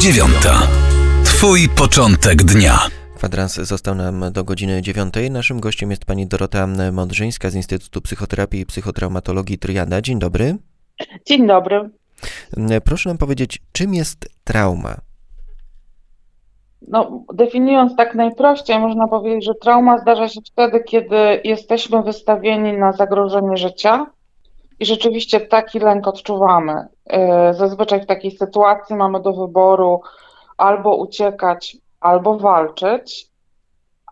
dziewiąta. Twój początek dnia. Kwadrans został nam do godziny dziewiątej. Naszym gościem jest pani Dorota Modrzyńska z Instytutu Psychoterapii i Psychotraumatologii Triada. Dzień dobry. Dzień dobry. Proszę nam powiedzieć, czym jest trauma? No, definiując tak najprościej, można powiedzieć, że trauma zdarza się wtedy, kiedy jesteśmy wystawieni na zagrożenie życia i rzeczywiście taki lęk odczuwamy. E, zazwyczaj w takiej sytuacji mamy do wyboru albo uciekać, albo walczyć,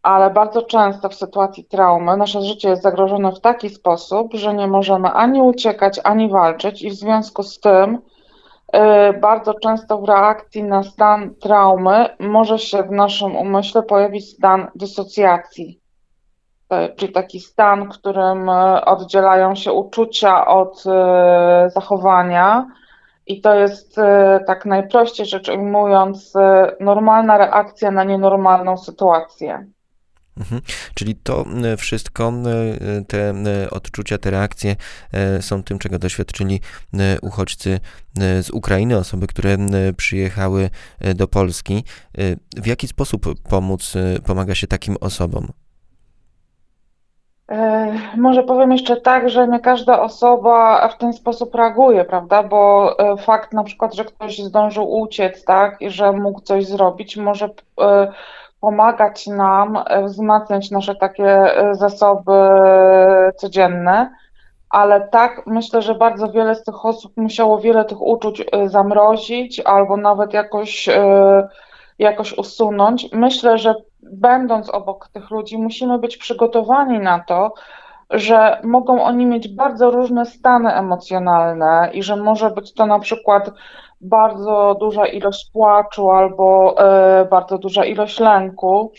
ale bardzo często w sytuacji traumy nasze życie jest zagrożone w taki sposób, że nie możemy ani uciekać, ani walczyć, i w związku z tym e, bardzo często w reakcji na stan traumy może się w naszym umyśle pojawić stan dysocjacji. E, czyli taki stan, w którym e, oddzielają się uczucia od e, zachowania. I to jest tak najprościej rzecz ujmując, normalna reakcja na nienormalną sytuację. Mhm. Czyli to wszystko, te odczucia, te reakcje są tym, czego doświadczyli uchodźcy z Ukrainy, osoby, które przyjechały do Polski. W jaki sposób pomóc, pomaga się takim osobom? E, może powiem jeszcze tak, że nie każda osoba w ten sposób reaguje, prawda? Bo e, fakt na przykład, że ktoś zdążył uciec, tak, i że mógł coś zrobić, może e, pomagać nam wzmacniać nasze takie zasoby codzienne. Ale tak, myślę, że bardzo wiele z tych osób musiało wiele tych uczuć zamrozić albo nawet jakoś, jakoś usunąć. Myślę, że będąc obok tych ludzi, musimy być przygotowani na to, że mogą oni mieć bardzo różne stany emocjonalne i że może być to na przykład bardzo duża ilość płaczu albo y, bardzo duża ilość lęku.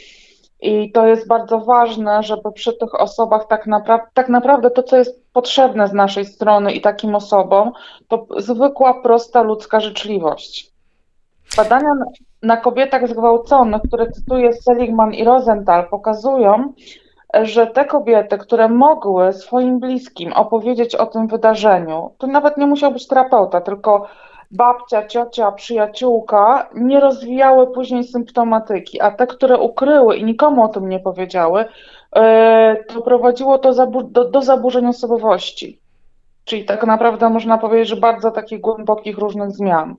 I to jest bardzo ważne, żeby przy tych osobach tak, napra tak naprawdę to, co jest potrzebne z naszej strony i takim osobom, to zwykła, prosta ludzka życzliwość. Badania na kobietach zgwałconych, które cytuję Seligman i Rosenthal, pokazują, że te kobiety, które mogły swoim bliskim opowiedzieć o tym wydarzeniu, to nawet nie musiał być terapeuta, tylko babcia, ciocia, przyjaciółka, nie rozwijały później symptomatyki, a te, które ukryły i nikomu o tym nie powiedziały, e, to prowadziło to do, do zaburzeń osobowości. Czyli tak naprawdę można powiedzieć, że bardzo takich głębokich różnych zmian.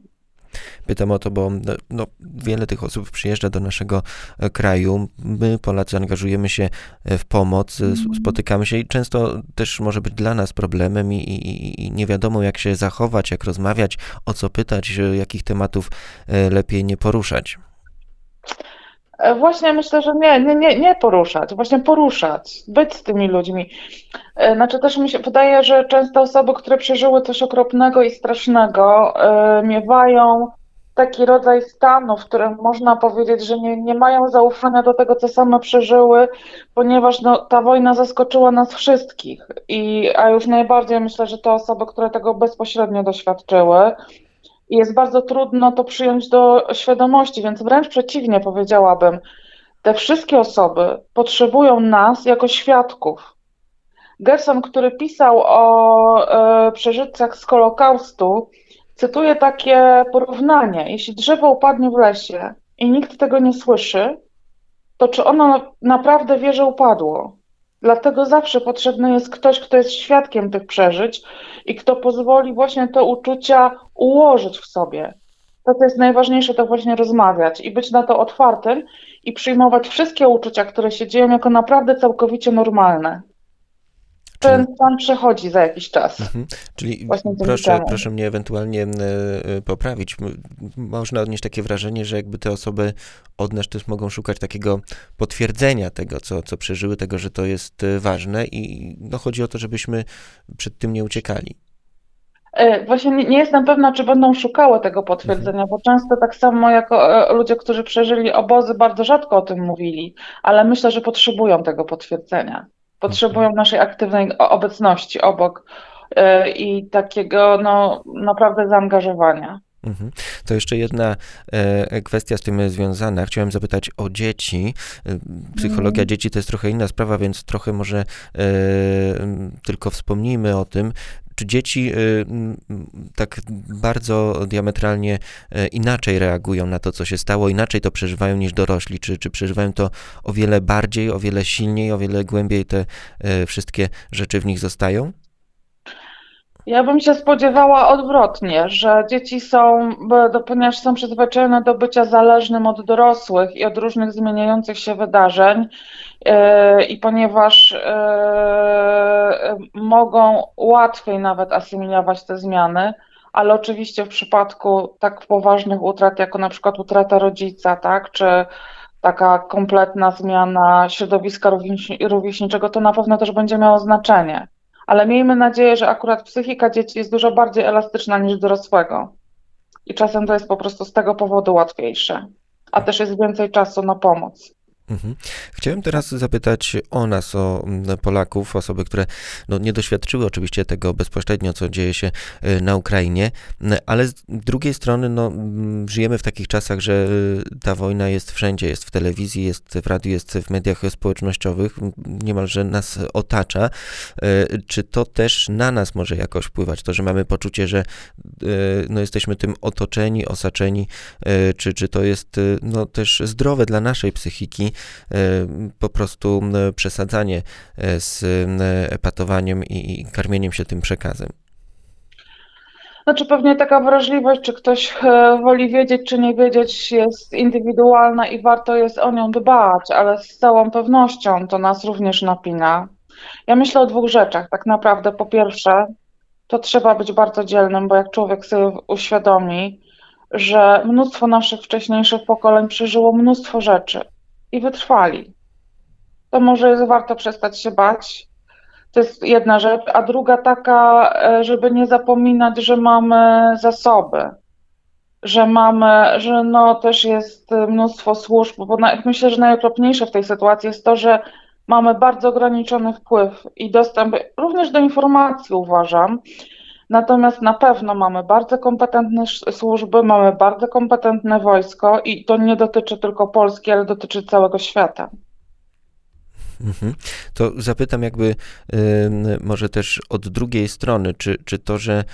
Pytam o to, bo no, wiele tych osób przyjeżdża do naszego e, kraju. My, Polacy, angażujemy się e, w pomoc, mm. spotykamy się i często też może być dla nas problemem i, i, i nie wiadomo, jak się zachować, jak rozmawiać, o co pytać, jakich tematów lepiej nie poruszać. Właśnie myślę, że nie, nie, nie, nie poruszać, właśnie poruszać, być z tymi ludźmi. Znaczy też mi się wydaje, że często osoby, które przeżyły coś okropnego i strasznego, miewają taki rodzaj stanu, w którym można powiedzieć, że nie, nie mają zaufania do tego, co same przeżyły, ponieważ no, ta wojna zaskoczyła nas wszystkich. I, a już najbardziej myślę, że te osoby, które tego bezpośrednio doświadczyły, i jest bardzo trudno to przyjąć do świadomości, więc wręcz przeciwnie powiedziałabym, te wszystkie osoby potrzebują nas jako świadków. Gerson, który pisał o e, przeżyciach z Holokaustu, cytuję takie porównanie. Jeśli drzewo upadnie w lesie i nikt tego nie słyszy, to czy ono naprawdę wie, że upadło? Dlatego zawsze potrzebny jest ktoś, kto jest świadkiem tych przeżyć i kto pozwoli właśnie te uczucia ułożyć w sobie. To, co jest najważniejsze, to właśnie rozmawiać i być na to otwartym i przyjmować wszystkie uczucia, które się dzieją, jako naprawdę całkowicie normalne ten stan przechodzi za jakiś czas. Mhm. Czyli proszę, proszę mnie ewentualnie e, poprawić. Można odnieść takie wrażenie, że jakby te osoby od nas też mogą szukać takiego potwierdzenia tego, co, co przeżyły, tego, że to jest e, ważne i no, chodzi o to, żebyśmy przed tym nie uciekali. E, właśnie nie jestem pewna, czy będą szukały tego potwierdzenia, bo często tak samo jako ludzie, którzy przeżyli obozy, bardzo rzadko o tym mówili, ale myślę, że potrzebują tego potwierdzenia potrzebują mhm. naszej aktywnej obecności obok e, i takiego no, naprawdę zaangażowania. Mhm. To jeszcze jedna e, kwestia z tym związana. Chciałem zapytać o dzieci. E, psychologia mm. dzieci to jest trochę inna sprawa, więc trochę może tylko wspomnijmy o tym. Czy dzieci tak bardzo diametralnie inaczej reagują na to, co się stało, inaczej to przeżywają niż dorośli? Czy, czy przeżywają to o wiele bardziej, o wiele silniej, o wiele głębiej te wszystkie rzeczy w nich zostają? Ja bym się spodziewała odwrotnie, że dzieci są, ponieważ są przyzwyczajone do bycia zależnym od dorosłych i od różnych zmieniających się wydarzeń, e, i ponieważ e, mogą łatwiej nawet asymilować te zmiany, ale oczywiście w przypadku tak poważnych utrat, jako na przykład utrata rodzica, tak, czy taka kompletna zmiana środowiska rówieśniczego, to na pewno też będzie miało znaczenie ale miejmy nadzieję, że akurat psychika dzieci jest dużo bardziej elastyczna niż dorosłego. I czasem to jest po prostu z tego powodu łatwiejsze, a też jest więcej czasu na pomoc. Mhm. Chciałem teraz zapytać o nas, o Polaków, osoby, które no, nie doświadczyły oczywiście tego bezpośrednio, co dzieje się y, na Ukrainie, ale z drugiej strony no, żyjemy w takich czasach, że y, ta wojna jest wszędzie, jest w telewizji, jest w radiu, jest w mediach społecznościowych, niemalże nas otacza. Y, czy to też na nas może jakoś wpływać? To, że mamy poczucie, że no, jesteśmy tym otoczeni, osaczeni, czy, czy to jest no, też zdrowe dla naszej psychiki, E, po prostu przesadzanie e, z epatowaniem i karmieniem się tym przekazem. Znaczy pewnie taka wrażliwość, czy ktoś e, woli wiedzieć, czy nie wiedzieć, jest indywidualna i warto jest o nią dbać, ale z całą pewnością to nas również napina. Ja myślę o dwóch rzeczach. Tak naprawdę, po pierwsze, to trzeba być bardzo dzielnym, bo jak człowiek sobie uświadomi, że mnóstwo naszych wcześniejszych pokoleń przeżyło mnóstwo rzeczy i wytrwali. To może warto przestać się bać. To jest jedna rzecz. A druga taka, e, żeby nie zapominać, że mamy zasoby, że mamy, że no też jest mnóstwo służb, bo myślę, że najokropniejsze w tej sytuacji jest to, że mamy bardzo ograniczony wpływ i dostęp również do informacji, uważam. Natomiast na pewno mamy bardzo kompetentne służby, mamy bardzo kompetentne wojsko i to nie dotyczy tylko Polski, ale dotyczy całego świata. Mhm. To zapytam jakby y, może też od drugiej strony, czy, czy to, że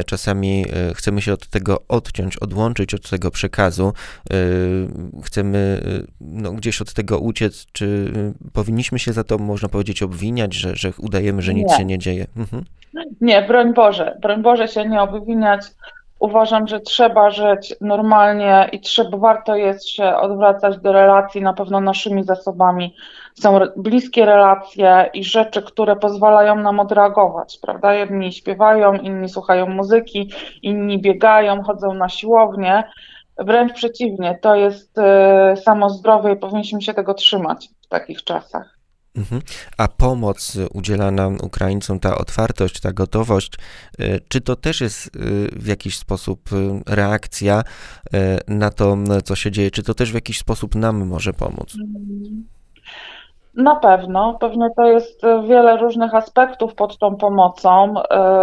y, czasami y, chcemy się od tego odciąć, odłączyć od tego przekazu, chcemy no, gdzieś od tego uciec, czy powinniśmy się za to, można powiedzieć, obwiniać, że, że udajemy, że nic nie. się nie dzieje? Mhm. Nie, broń Boże, broń Boże się nie obwiniać. Uważam, że trzeba żyć normalnie i trzeba, warto jest się odwracać do relacji na pewno naszymi zasobami. Są bliskie relacje i rzeczy, które pozwalają nam odreagować, prawda? Jedni śpiewają, inni słuchają muzyki, inni biegają, chodzą na siłownię. Wręcz przeciwnie, to jest y, samo zdrowie i powinniśmy się tego trzymać w takich czasach. Mhm. A pomoc udzielana Ukraińcom, ta otwartość, ta gotowość, y, czy to też jest y, w jakiś sposób y, reakcja na to, co się dzieje? Czy to też w jakiś sposób nam może pomóc? Na pewno, pewnie to jest wiele różnych aspektów pod tą pomocą.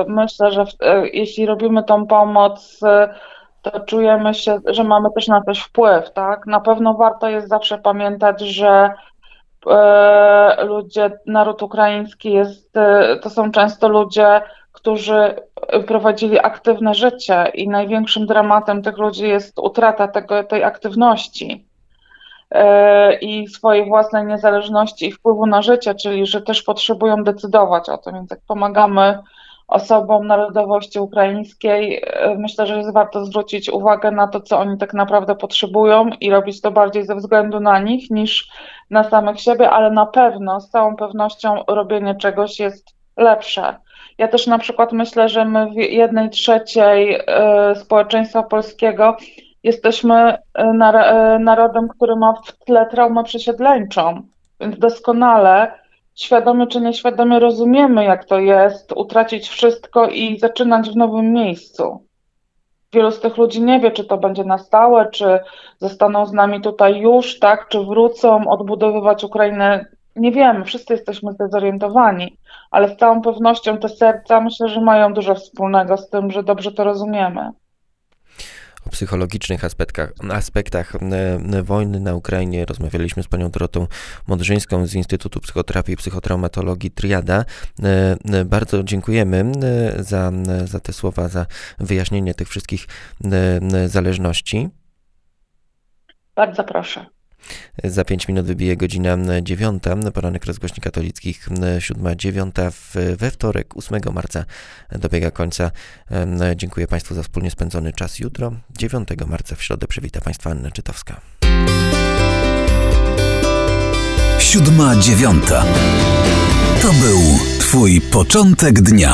Myślę, że jeśli robimy tą pomoc, to czujemy się, że mamy też na coś wpływ, tak? Na pewno warto jest zawsze pamiętać, że ludzie, naród ukraiński jest, e, to są często ludzie, którzy prowadzili aktywne życie i największym dramatem tych ludzi jest utrata tego, tej aktywności e, i swojej własnej niezależności i wpływu na życie, czyli że też potrzebują decydować o tym, więc jak pomagamy osobom narodowości ukraińskiej, e, myślę, że jest warto zwrócić uwagę na to, co oni tak naprawdę potrzebują i robić to bardziej ze względu na nich niż na samych siebie, ale na pewno, z całą pewnością robienie czegoś jest lepsze. Ja też na przykład myślę, że my w jednej trzeciej e, społeczeństwa polskiego jesteśmy e, narodem, który ma w tle traumę przesiedleńczą, więc doskonale świadomie czy nieświadomie rozumiemy, jak to jest utracić wszystko i zaczynać w nowym miejscu. Wielu z tych ludzi nie wie, czy to będzie na stałe, czy zostaną z nami tutaj już, tak, czy wrócą odbudowywać Ukrainę. Nie wiemy, wszyscy jesteśmy zdezorientowani, ale z całą pewnością te serca myślę, że mają dużo wspólnego z tym, że dobrze to rozumiemy. Psychologicznych aspektach, aspektach wojny na Ukrainie. Rozmawialiśmy z panią Dorotą Modrzyńską z Instytutu Psychoterapii i Psychotraumatologii Triada. Bardzo dziękujemy za, za te słowa, za wyjaśnienie tych wszystkich zależności. Bardzo proszę. Za 5 minut wybije godzina 9. Poranek rozgłośni katolickich 7.9. We wtorek 8 marca dobiega końca. Dziękuję Państwu za wspólnie spędzony czas. Jutro 9 marca w środę przywita Państwa Anna Czytowska. Siódma dziewiąta. To był Twój początek dnia.